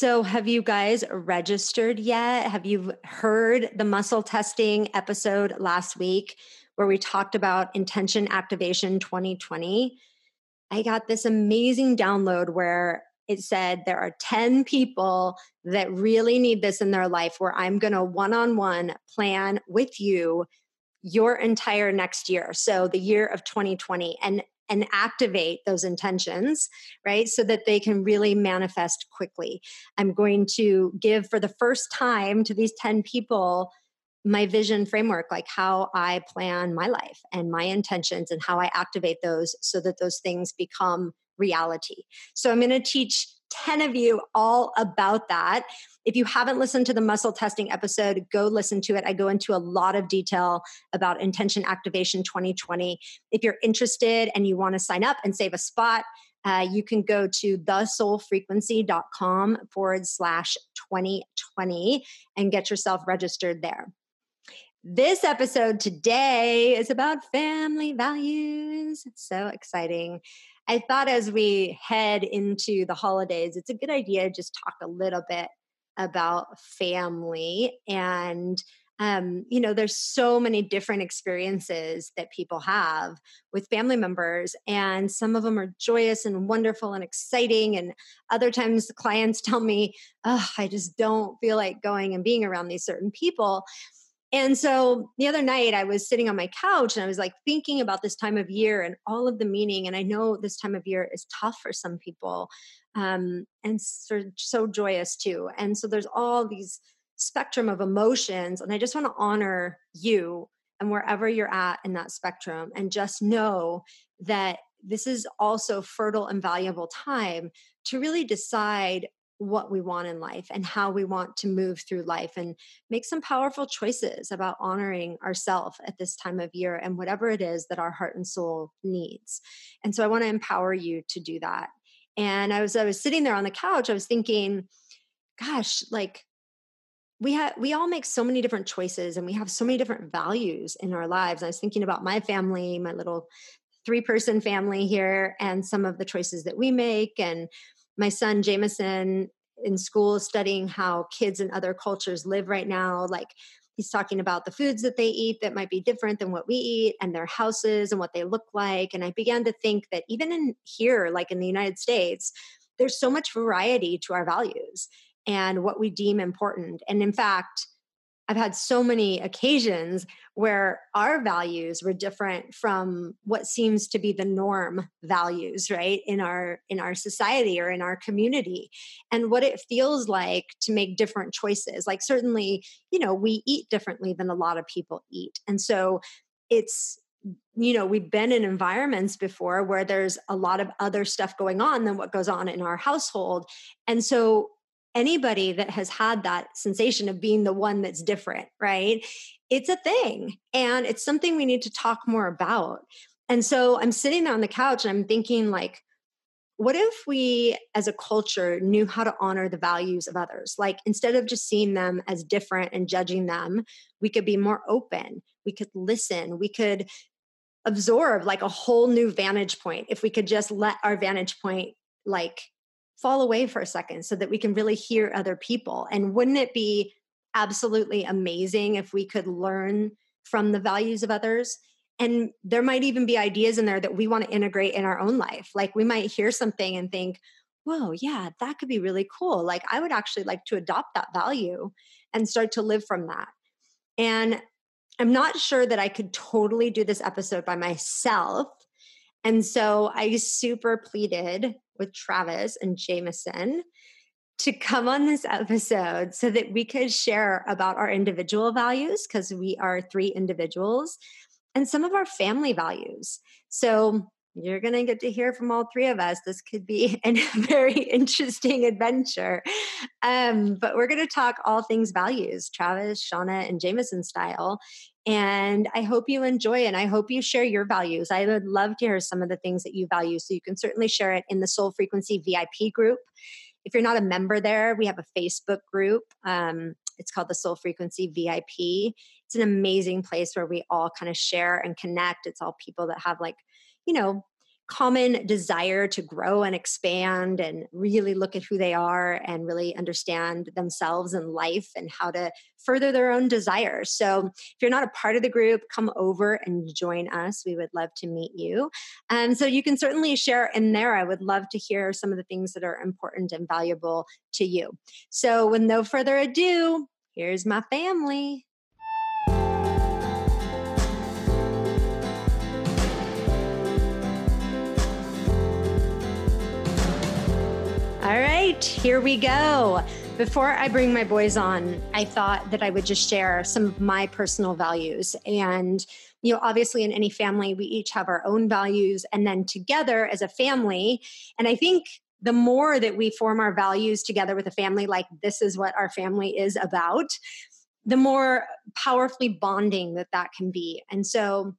So, have you guys registered yet? Have you heard the muscle testing episode last week where we talked about intention activation 2020? I got this amazing download where it said there are 10 people that really need this in their life where I'm going to one on one plan with you your entire next year. So the year of 2020 and and activate those intentions, right? So that they can really manifest quickly. I'm going to give for the first time to these 10 people my vision framework, like how I plan my life and my intentions and how I activate those so that those things become reality. So I'm going to teach 10 of you all about that. If you haven't listened to the muscle testing episode, go listen to it. I go into a lot of detail about intention activation 2020. If you're interested and you want to sign up and save a spot, uh, you can go to thesoulfrequency.com forward slash 2020 and get yourself registered there. This episode today is about family values. So exciting. I thought as we head into the holidays, it's a good idea to just talk a little bit about family and um, you know there's so many different experiences that people have with family members and some of them are joyous and wonderful and exciting and other times the clients tell me oh i just don't feel like going and being around these certain people and so the other night I was sitting on my couch and I was like thinking about this time of year and all of the meaning. And I know this time of year is tough for some people um, and so, so joyous too. And so there's all these spectrum of emotions. And I just want to honor you and wherever you're at in that spectrum and just know that this is also fertile and valuable time to really decide what we want in life and how we want to move through life and make some powerful choices about honoring ourselves at this time of year and whatever it is that our heart and soul needs. And so I want to empower you to do that. And I was I was sitting there on the couch I was thinking gosh like we have we all make so many different choices and we have so many different values in our lives. I was thinking about my family, my little three person family here and some of the choices that we make and my son Jameson in school studying how kids in other cultures live right now like he's talking about the foods that they eat that might be different than what we eat and their houses and what they look like and i began to think that even in here like in the united states there's so much variety to our values and what we deem important. And in fact I've had so many occasions where our values were different from what seems to be the norm values, right? In our in our society or in our community and what it feels like to make different choices. Like certainly, you know, we eat differently than a lot of people eat. And so it's you know we've been in environments before where there's a lot of other stuff going on than what goes on in our household and so anybody that has had that sensation of being the one that's different, right? It's a thing and it's something we need to talk more about. And so I'm sitting there on the couch and I'm thinking, like, what if we as a culture knew how to honor the values of others? Like, instead of just seeing them as different and judging them, we could be more open. We could listen. We could absorb like a whole new vantage point if we could just let our vantage point like fall away for a second so that we can really hear other people. And wouldn't it be absolutely amazing if we could learn from the values of others? And there might even be ideas in there that we want to integrate in our own life. Like we might hear something and think, whoa, yeah, that could be really cool. Like I would actually like to adopt that value and start to live from that. And I'm not sure that I could totally do this episode by myself. And so I super pleaded with Travis and Jameson to come on this episode so that we could share about our individual values because we are three individuals and some of our family values. So you're going to get to hear from all three of us. This could be a very interesting adventure. Um, but we're going to talk all things values, Travis, Shanna, and Jameson style. And I hope you enjoy and I hope you share your values. I would love to hear some of the things that you value. So you can certainly share it in the Soul Frequency VIP group. If you're not a member there, we have a Facebook group. Um, it's called the Soul Frequency VIP. It's an amazing place where we all kind of share and connect. It's all people that have like, you know, common desire to grow and expand and really look at who they are and really understand themselves and life and how to further their own desires. So, if you're not a part of the group, come over and join us. We would love to meet you. And um, so, you can certainly share in there. I would love to hear some of the things that are important and valuable to you. So, with no further ado, here's my family. Right, here we go. Before I bring my boys on, I thought that I would just share some of my personal values. And, you know, obviously in any family, we each have our own values. And then together as a family, and I think the more that we form our values together with a family, like this is what our family is about, the more powerfully bonding that that can be. And so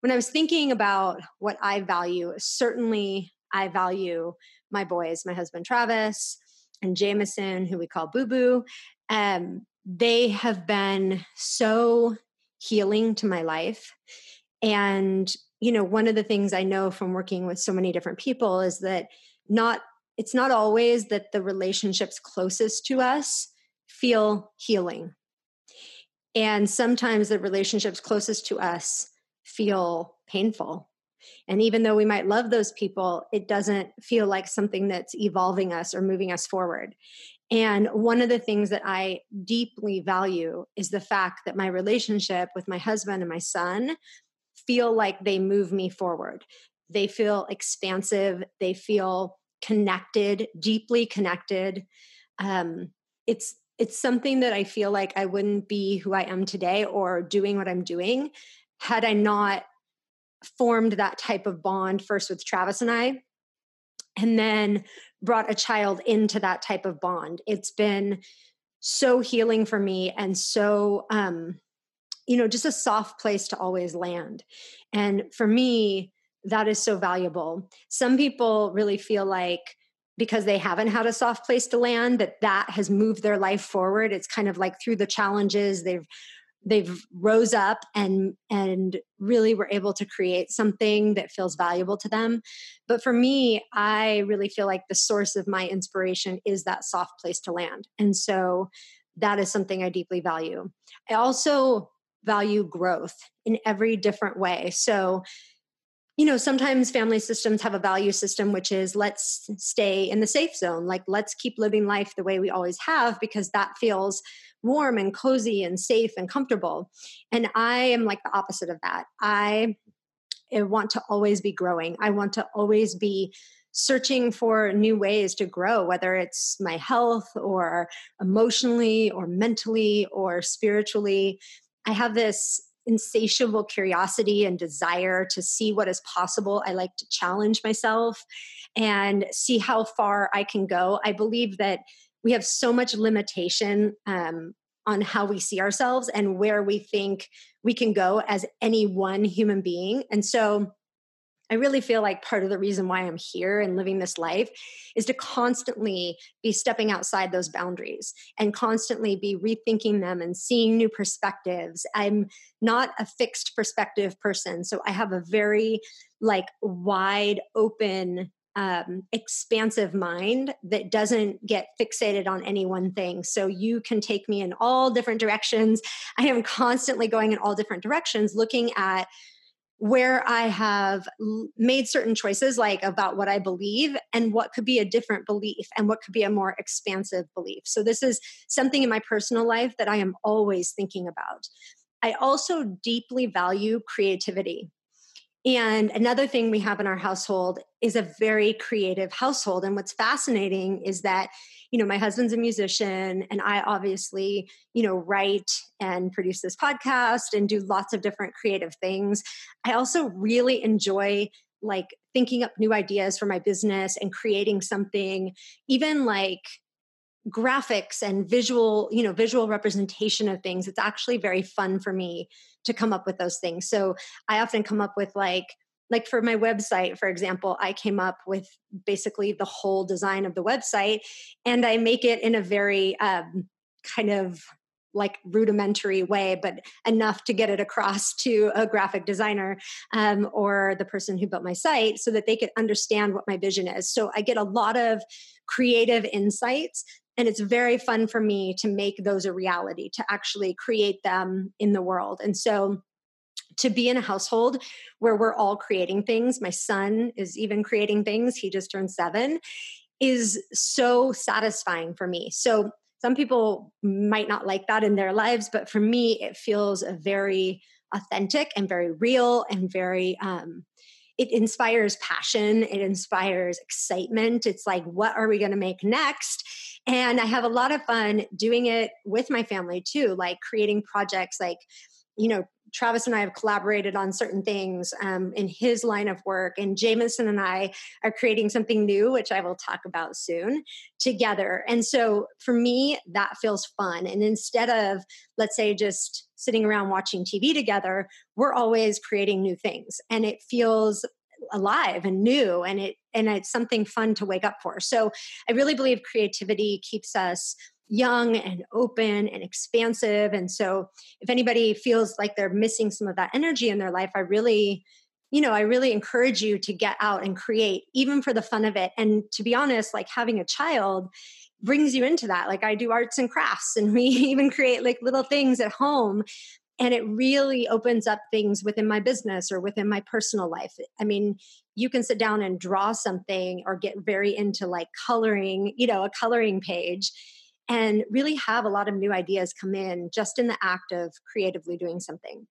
when I was thinking about what I value, certainly I value my boys, my husband Travis and Jameson, who we call Boo Boo. Um, they have been so healing to my life. And, you know, one of the things I know from working with so many different people is that not, it's not always that the relationships closest to us feel healing. And sometimes the relationships closest to us feel painful and even though we might love those people, it doesn't feel like something that's evolving us or moving us forward. And one of the things that I deeply value is the fact that my relationship with my husband and my son feel like they move me forward. They feel expansive, they feel connected, deeply connected. Um, it's it's something that I feel like I wouldn't be who I am today or doing what I'm doing had I not formed that type of bond first with Travis and I, and then brought a child into that type of bond. It's been so healing for me and so, um, you know, just a soft place to always land. And for me, that is so valuable. Some people really feel like, because they haven't had a soft place to land that that has moved their life forward it's kind of like through the challenges they've they've rose up and and really were able to create something that feels valuable to them. But for me i really feel like the source of my inspiration is that soft place to land. And so that is something i deeply value. I also value growth in every different way. So you know sometimes family systems have a value system which is let's stay in the safe zone. Like let's keep living life the way we always have because that feels warm and cozy and safe and comfortable. And I am like the opposite of that. I eh, want to always be growing. I want to always be searching for new ways to grow, whether it's my health or emotionally or mentally or spiritually. I have this insatiable curiosity and desire to see what is possible. I like to challenge myself and see how far I can go. I believe that we have so much limitation um, on how we see ourselves and where we think we can go as any one human being. And so I really feel like part of the reason why I'm here and living this life is to constantly be stepping outside those boundaries and constantly be rethinking them and seeing new perspectives. I'm not a fixed perspective person, so I have a very like wide open um, expansive mind that doesn't get fixated on any one thing. So you can take me in all different directions. I am constantly going in all different directions, looking at where I have made certain choices, like about what I believe and what could be a different belief and what could be a more expansive belief. So, this is something in my personal life that I am always thinking about. I also deeply value creativity. And another thing we have in our household is a very creative household. And what's fascinating is that, you know, my husband's a musician and I obviously, you know, write and produce this podcast and do lots of different creative things. I also really enjoy like thinking up new ideas for my business and creating something, even like graphics and visual you know visual representation of things it's actually very fun for me to come up with those things so i often come up with like like for my website for example i came up with basically the whole design of the website and i make it in a very um, kind of like rudimentary way, but enough to get it across to a graphic designer um, or the person who built my site so that they could understand what my vision is. So I get a lot of creative insights and it's very fun for me to make those a reality to actually create them in the world. And so to be in a household where we're all creating things my son is even creating things he just turned 7 is so satisfying for me. So some people might not like that in their lives but for me it feels a very authentic and very real and very um, it inspires passion it inspires excitement. It's like what are we going to make next and i have a lot of fun doing it with my family too like creating projects like you know Travis and I have collaborated on certain things um, in his line of work, and Jameson and I are creating something new, which I will talk about soon together. And so for me, that feels fun. And instead of, let's say, just sitting around watching TV together, we're always creating new things, and it feels alive and new and it and it's something fun to wake up for so i really believe creativity keeps us young and open and expansive. And so, if anybody feels like they're missing some of that energy in their life, I really, you know, I really encourage you to get out and create, even for the fun of it. And to be honest, like having a child brings you into that. Like I do arts and crafts, and we even create like little things at home. And it really opens up things within my business or within my personal life. I mean, you can sit down and draw something or get very into like coloring, you know, a coloring page and really have a lot of new ideas come in just in the act of creatively doing something.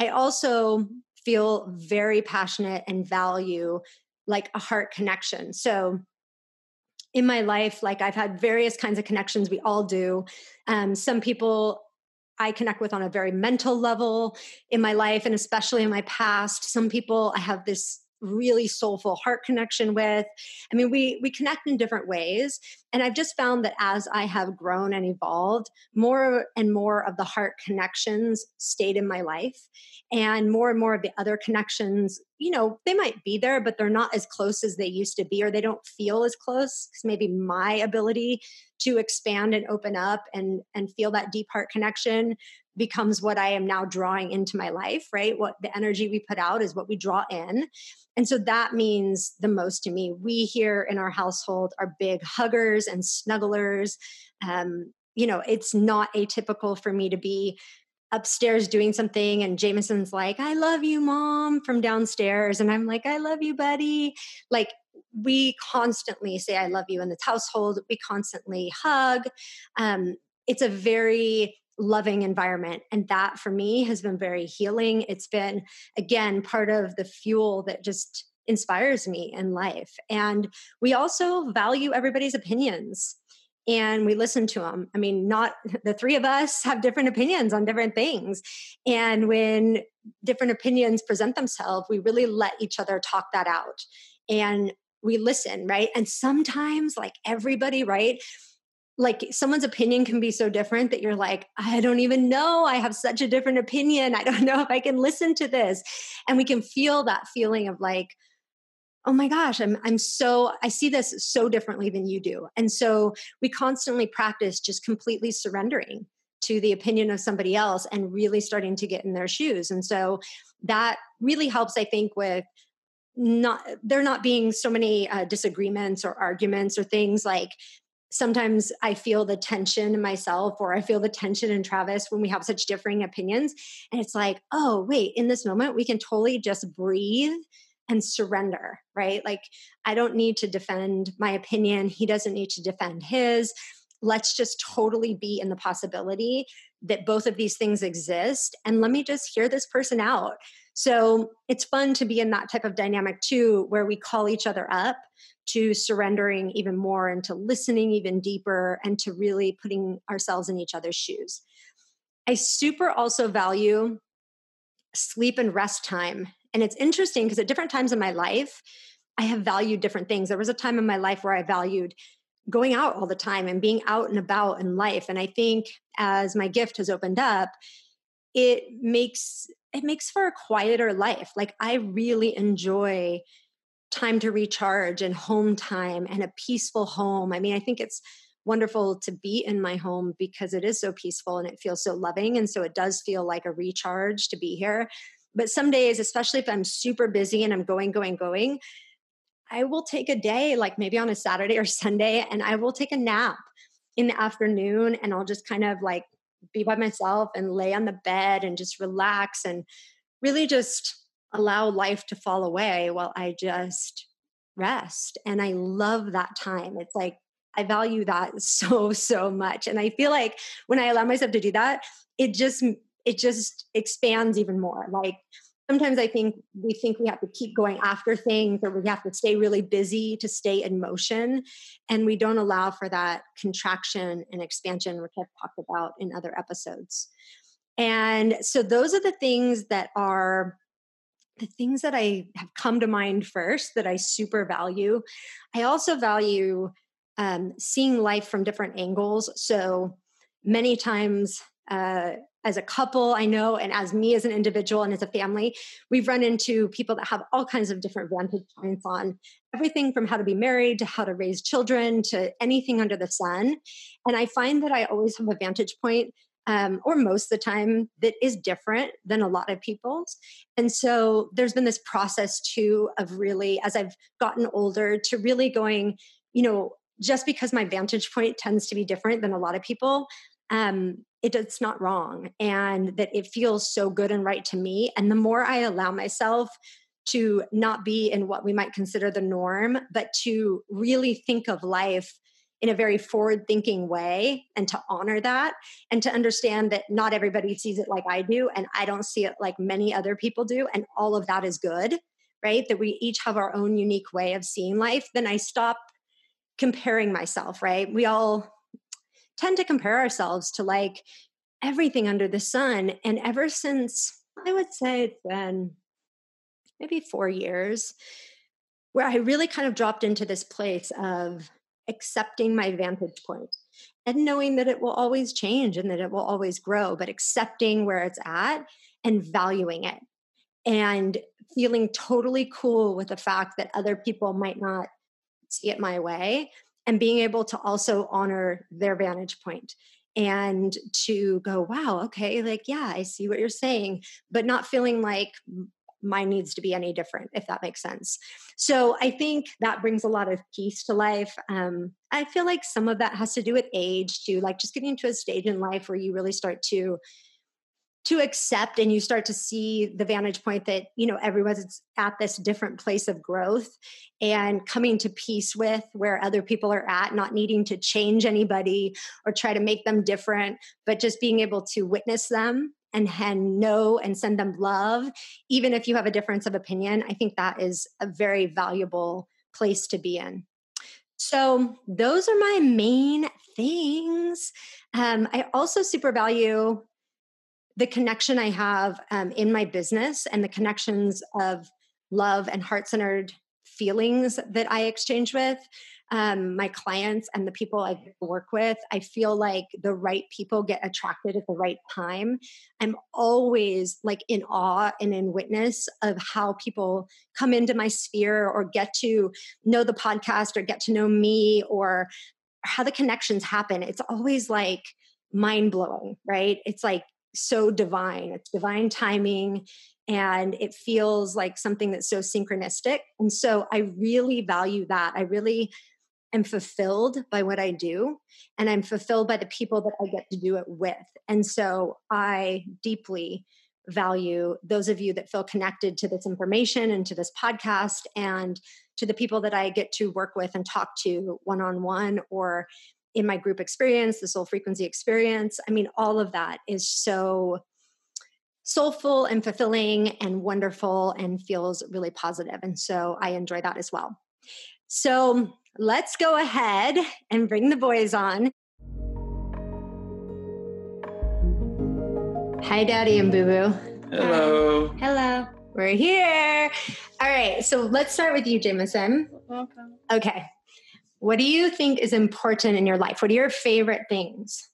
I also feel very passionate and value like a heart connection. So in my life, like I've had various kinds of connections, we all do. Um, some people I connect with on a very mental level in my life and especially in my past. Some people I have this really soulful heart connection with. I mean, we we connect in different ways, and I've just found that as I have grown and evolved, more and more of the heart connections stayed in my life, and more and more of the other connections, you know, they might be there, but they're not as close as they used to be, or they don't feel as close because maybe my ability to expand and open up and and feel that deep heart connection becomes what I am now drawing into my life, right? What the energy we put out is what we draw in. And so that means the most to me. We here in our household are big huggers and snugglers. Um, you know, it's not atypical for me to be upstairs doing something and Jameson's like, I love you, mom, from downstairs. And I'm like, I love you, buddy. Like, we constantly say, I love you in this household. We constantly hug. Um, it's a very loving environment. And that for me has been very healing. It's been, again, part of the fuel that just inspires me in life. And we also value everybody's opinions and we listen to them. I mean, not the three of us have different opinions on different things. And when different opinions present themselves, we really let each other talk that out. And we listen, right? And sometimes, like everybody, right? Like someone's opinion can be so different that you're like i don't even know. I have such a different opinion. I don't know if i can listen to this. And we can feel that feeling of like oh my gosh i'm i'm so i see this so differently than you do. And so we constantly practice just completely surrendering to the opinion of somebody else and really starting to get in their shoes. And so that really helps i think with not there not being so many uh, disagreements or arguments or things like sometimes I feel the tension in myself or I feel the tension in Travis when we have such differing opinions. And it's like, oh, wait, in this moment, we can totally just breathe and surrender, right? Like, I don't need to defend my opinion. He doesn't need to defend his. Let's just totally be in the possibility that both of these things exist. And let me just hear this person out So it's fun to be in that type of dynamic too, where we call each other up to surrendering even more and to listening even deeper and to really putting ourselves in each other's shoes. I super also value sleep and rest time. And it's interesting because at different times in my life, I have valued different things. There was a time in my life where I valued going out all the time and being out and about in life. And I think as my gift has opened up, it makes it makes for a quieter life. Like I really enjoy time to recharge and home time and a peaceful home. I mean, I think it's wonderful to be in my home because it is so peaceful and it feels so loving. And so it does feel like a recharge to be here. But some days, especially if I'm super busy and I'm going, going, going, I will take a day, like maybe on a Saturday or Sunday, and I will take a nap in the afternoon and I'll just kind of like be by myself and lay on the bed and just relax and really just allow life to fall away while I just rest. And I love that time. It's like I value that so, so much. And I feel like when I allow myself to do that, it just it just expands even more. Like sometimes I think we think we have to keep going after things or we have to stay really busy to stay in motion. And we don't allow for that contraction and expansion, which I've talked about in other episodes. And so those are the things that are the things that I have come to mind first that I super value. I also value um, seeing life from different angles. So many times, uh, as a couple, I know, and as me as an individual and as a family, we've run into people that have all kinds of different vantage points on everything from how to be married to how to raise children to anything under the sun. And I find that I always have a vantage point um, or most of the time that is different than a lot of people's. And so there's been this process too of really, as I've gotten older, to really going, you know, just because my vantage point tends to be different than a lot of people, um, it, it's not wrong. And that it feels so good and right to me. And the more I allow myself to not be in what we might consider the norm, but to really think of life in a very forward thinking way and to honor that and to understand that not everybody sees it like I do and I don't see it like many other people do and all of that is good right that we each have our own unique way of seeing life then I stop comparing myself right we all tend to compare ourselves to like everything under the sun and ever since I would say it's been maybe 4 years where I really kind of dropped into this place of accepting my vantage point and knowing that it will always change and that it will always grow, but accepting where it's at and valuing it and feeling totally cool with the fact that other people might not see it my way and being able to also honor their vantage point and to go wow okay like yeah i see what you're saying but not feeling like mine needs to be any different, if that makes sense. So I think that brings a lot of peace to life. Um, I feel like some of that has to do with age too, like just getting to a stage in life where you really start to to accept and you start to see the vantage point that you know everyone's at this different place of growth and coming to peace with where other people are at not needing to change anybody or try to make them different but just being able to witness them and, know and send them love, even if you have a difference of opinion, I think that is a very valuable place to be in. So, those are my main things. Um, I also super value the connection I have um, in my business and the connections of love and heart centered feelings that I exchange with um, my clients and the people I work with, I feel like the right people get attracted at the right time. I'm always like in awe and in witness of how people come into my sphere or get to know the podcast or get to know me or how the connections happen. It's always like mind blowing, right? It's like so divine. It's divine timing and it feels like something that's so synchronistic. And so I really value that. I really am fulfilled by what I do and I'm fulfilled by the people that I get to do it with. And so I deeply value those of you that feel connected to this information and to this podcast and to the people that I get to work with and talk to one on one or in my group experience, the soul frequency experience. I mean, all of that is so soulful and fulfilling and wonderful and feels really positive. And so I enjoy that as well. So let's go ahead and bring the boys on. Hi, Daddy and Boo Boo. Hello. Hello. We're here. All right. So let's start with you, Jameson. Welcome. Okay. What do you think is important in your life? What are your favorite things?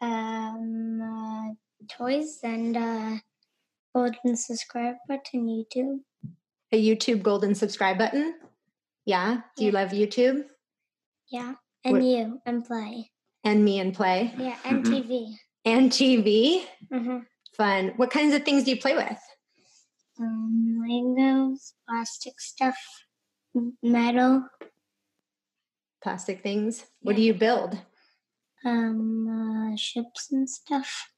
Um, uh, toys and uh, golden subscribe button YouTube. A YouTube golden subscribe button? Yeah. Do you love YouTube? Yeah, and What- you and play. And me and play? Yeah, and Mhm. TV. And TV? Mm-hmm. Fun. What kinds of things do you play with? Um, Legos, plastic stuff, metal, Plastic things? What do you build? um, uh, ships and stuff,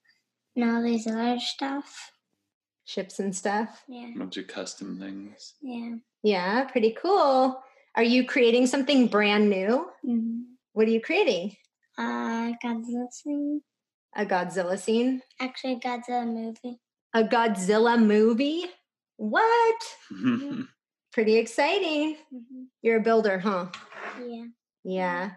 and all these other stuff. Ships and stuff? Yeah, A bunch of custom things. yeah. Yeah, pretty cool. Are you creating something brand new? Mm-hmm. What are you creating? Uh, Godzilla scene. A Godzilla scene? Actually, Godzilla movie. A Godzilla movie? What? Pretty exciting. Mm-hmm. You're a builder, huh? Yeah. Yeah.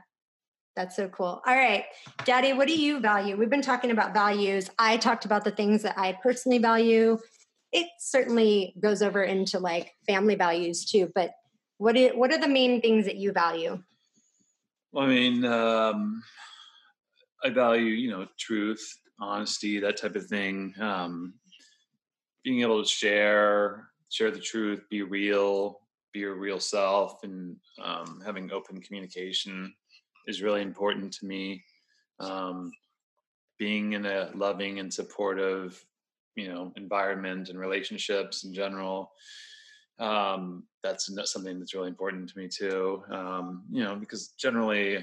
That's so cool. All right. Daddy, what do you value? We've been talking about values. I talked about the things that I personally value. It certainly goes over into like family values too, but what are, what are the main things that you value? Well, I mean, um, I value, you know, truth, honesty, that type of thing. Um, being able to share, share the truth, be real, be your real self, and um, having open communication is really important to me. Um, being in a loving and supportive, you know, environment and relationships in general um, that's something that's really important to me too. Um, you know, because generally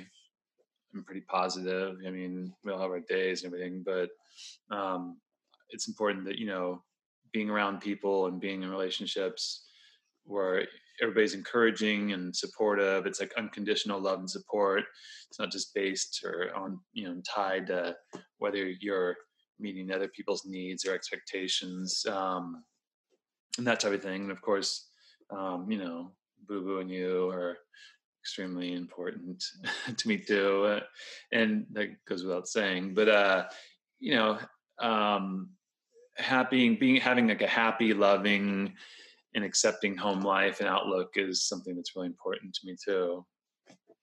I'm pretty positive. I mean, we all have our days and everything, but um, it's important that you know, being around people and being in relationships where everybody's encouraging and supportive. It's like unconditional love and support. It's not just based or on you know tied to whether you're meeting other people's needs or expectations. Um, and that type of thing. And of course, um, you know, Boo Boo and you are extremely important to me too, uh, and that goes without saying. But uh, you know, um, happy being having like a happy, loving, and accepting home life and outlook is something that's really important to me too.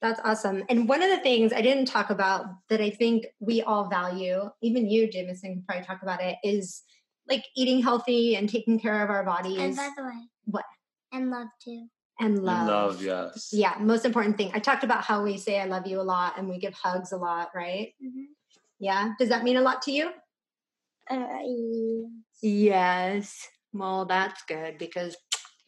That's awesome. And one of the things I didn't talk about that I think we all value, even you, Jameson, can probably talk about it, is like eating healthy and taking care of our bodies And by the way, What? And love too. and And love. love, yes. Yeah, most important thing. I talked about how we say I love you a lot and we give hugs a lot, right? Mm-hmm. Yeah. Does that mean a lot to you? Uh, yeah. Yes. Well, that's good because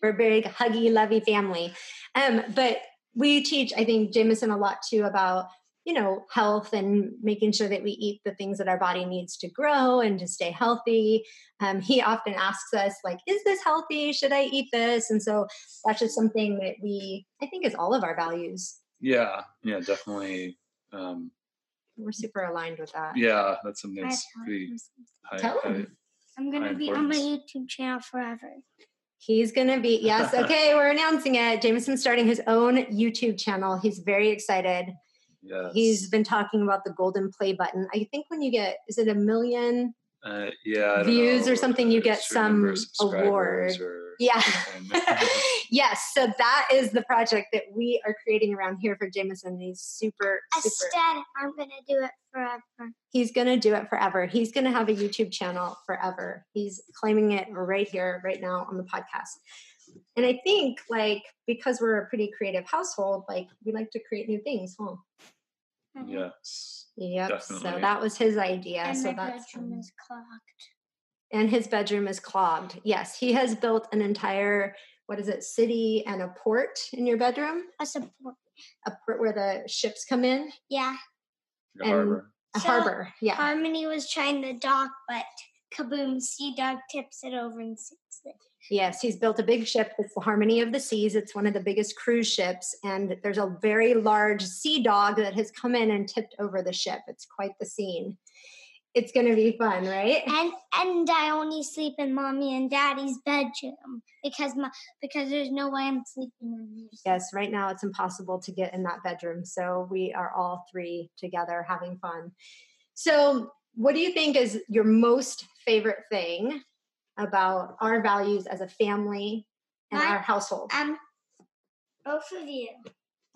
we're a very huggy, lovey family. Um, but we teach, I think, Jameson a lot too about, you know, health and making sure that we eat the things that our body needs to grow and to stay healthy. Um, he often asks us, like, is this healthy? Should I eat this? And so that's just something that we, I think, is all of our values. Yeah, yeah, definitely. Um, We're super aligned with that. yeah, that's something I that's tell pretty high. Tell high- him. I'm gonna be on my. YouTube channel forever. He's going to be, yes, okay, we're announcing it. Jameson's starting his own YouTube channel. He's very excited. Yes. He's been talking about the golden play button. I think when you get, is it a million? Uh, yeah, I don't views or something, you get certain number of some award. or Yeah. yes, so that is the project that we are creating around here for Jameson. He's super, super. Instead, I'm gonna do it forever. He's going to do it forever. He's going to have a YouTube channel forever. He's claiming it right here, right now on the podcast. And I think, like, because we're a pretty creative household, like, we like to create new things, huh? Mhm. yes. Yep. So that was his idea. And so my that's bedroom um, is clogged. And his bedroom is clogged. Yes, he has built an entire what is it, city and a port in your bedroom, A support. a port where the ships come in, Yeah. The And- harbor. a So, harbor. Yeah. Harmony was trying to dock, but kaboom! Sea Dog tips it over and sinks it. Yes, he's built a big ship. It's the Harmony of the Seas. It's one of the biggest cruise ships, and there's a very large sea dog that has come in and tipped over the ship. It's quite the scene. It's going to be fun, right? And and I only sleep in mommy and daddy's bedroom because my because there's no way I'm sleeping in yours. Yes, right now it's impossible to get in that bedroom. So we are all three together having fun. So, what do you think is your most favorite thing about our values as a family and My- our household? Um, both of you.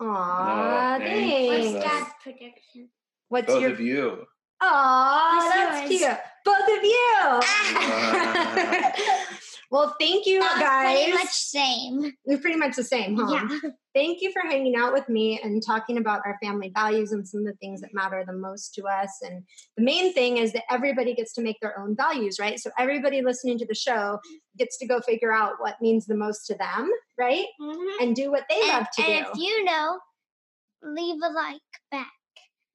Aw, Oh, thanks. What's thanks. dad's prediction? What's Both your of you. Aw, What's that's yours? cute. Both of you. well, thank you Uh, guys. Pretty much same. We're pretty much the same, huh? Yeah. Thank you for hanging out with me and talking about our family values and some of the things that matter the most to us. And the main thing is that everybody gets to make their own values, right? So everybody listening to the show gets to go figure out what means the most to them, right? Mhm. And do what they And, love to and do. And if you know, leave a like back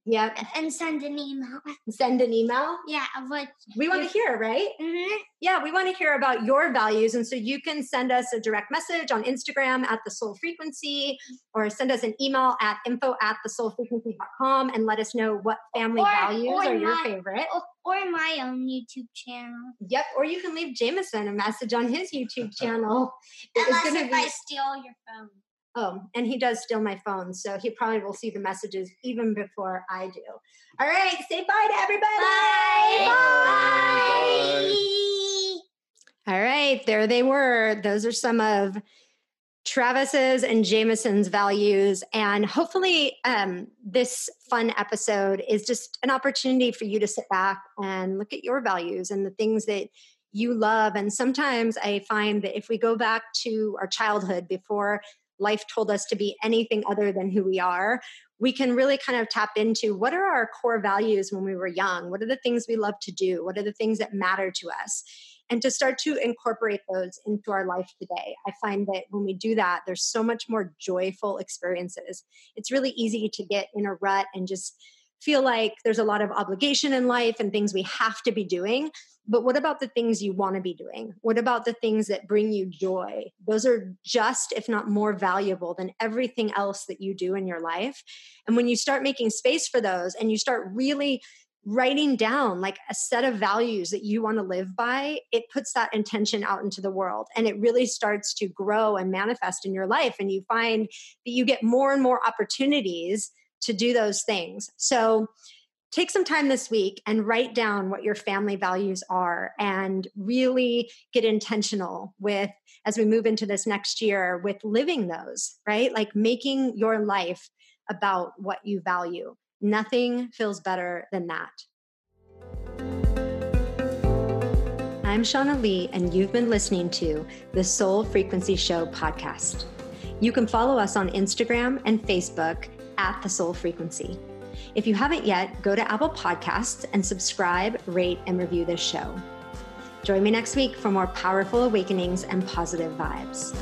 yep. and send an email. Send an email. Yeah, of what. We want to hear, right? mhm. Yeah, we want to hear about your values. And so you can send us a direct message on Instagram at the soul frequency or send us an email at info at the soulfrequency.com and let us know what family Or- values or are your favorite. Or, or my own YouTube channel. Yep. Or you can leave Jameson a message on his YouTube channel. Unless if be- I steal your phone. Oh, and he does steal my phone, so he probably will see the messages even before I do. All right, say bye to everybody. Bye. All right, there they were. Those are some of Travis's and Jameson's values. And hopefully, um, this fun episode is just an opportunity for you to sit back and look at your values and the things that you love. And sometimes I find that if we go back to our childhood before life told us to be anything other than who we are, we can really kind of tap into what are our core values when we were young? What are the things we love to do? What are the things that matter to us? and to start to incorporate those into our life today. I find that when we do that, there's so much more joyful experiences. It's really easy to get in a rut and just feel like there's a lot of obligation in life and things we have to be doing. But what about the things you want to be doing? What about the things that bring you joy? Those are just, if not more valuable than everything else that you do in your life. And when you start making space for those and you start really writing down like a set of values that you want to live by, it puts that intention out into the world and it really starts to grow and manifest in your life. And you find that you get more and more opportunities to do those things. So, take some time this week and write down what your family values are and really get intentional with as we move into this next year with living those, right? Like making your life about what you value. Nothing feels better than that. I'm Shanna Lee, and you've been listening to the Soul Frequency Show podcast. You can follow us on Instagram and Facebook at the Soul Frequency. If you haven't yet, go to Apple Podcasts and subscribe, rate, and review this show. Join me next week for more powerful awakenings and positive vibes.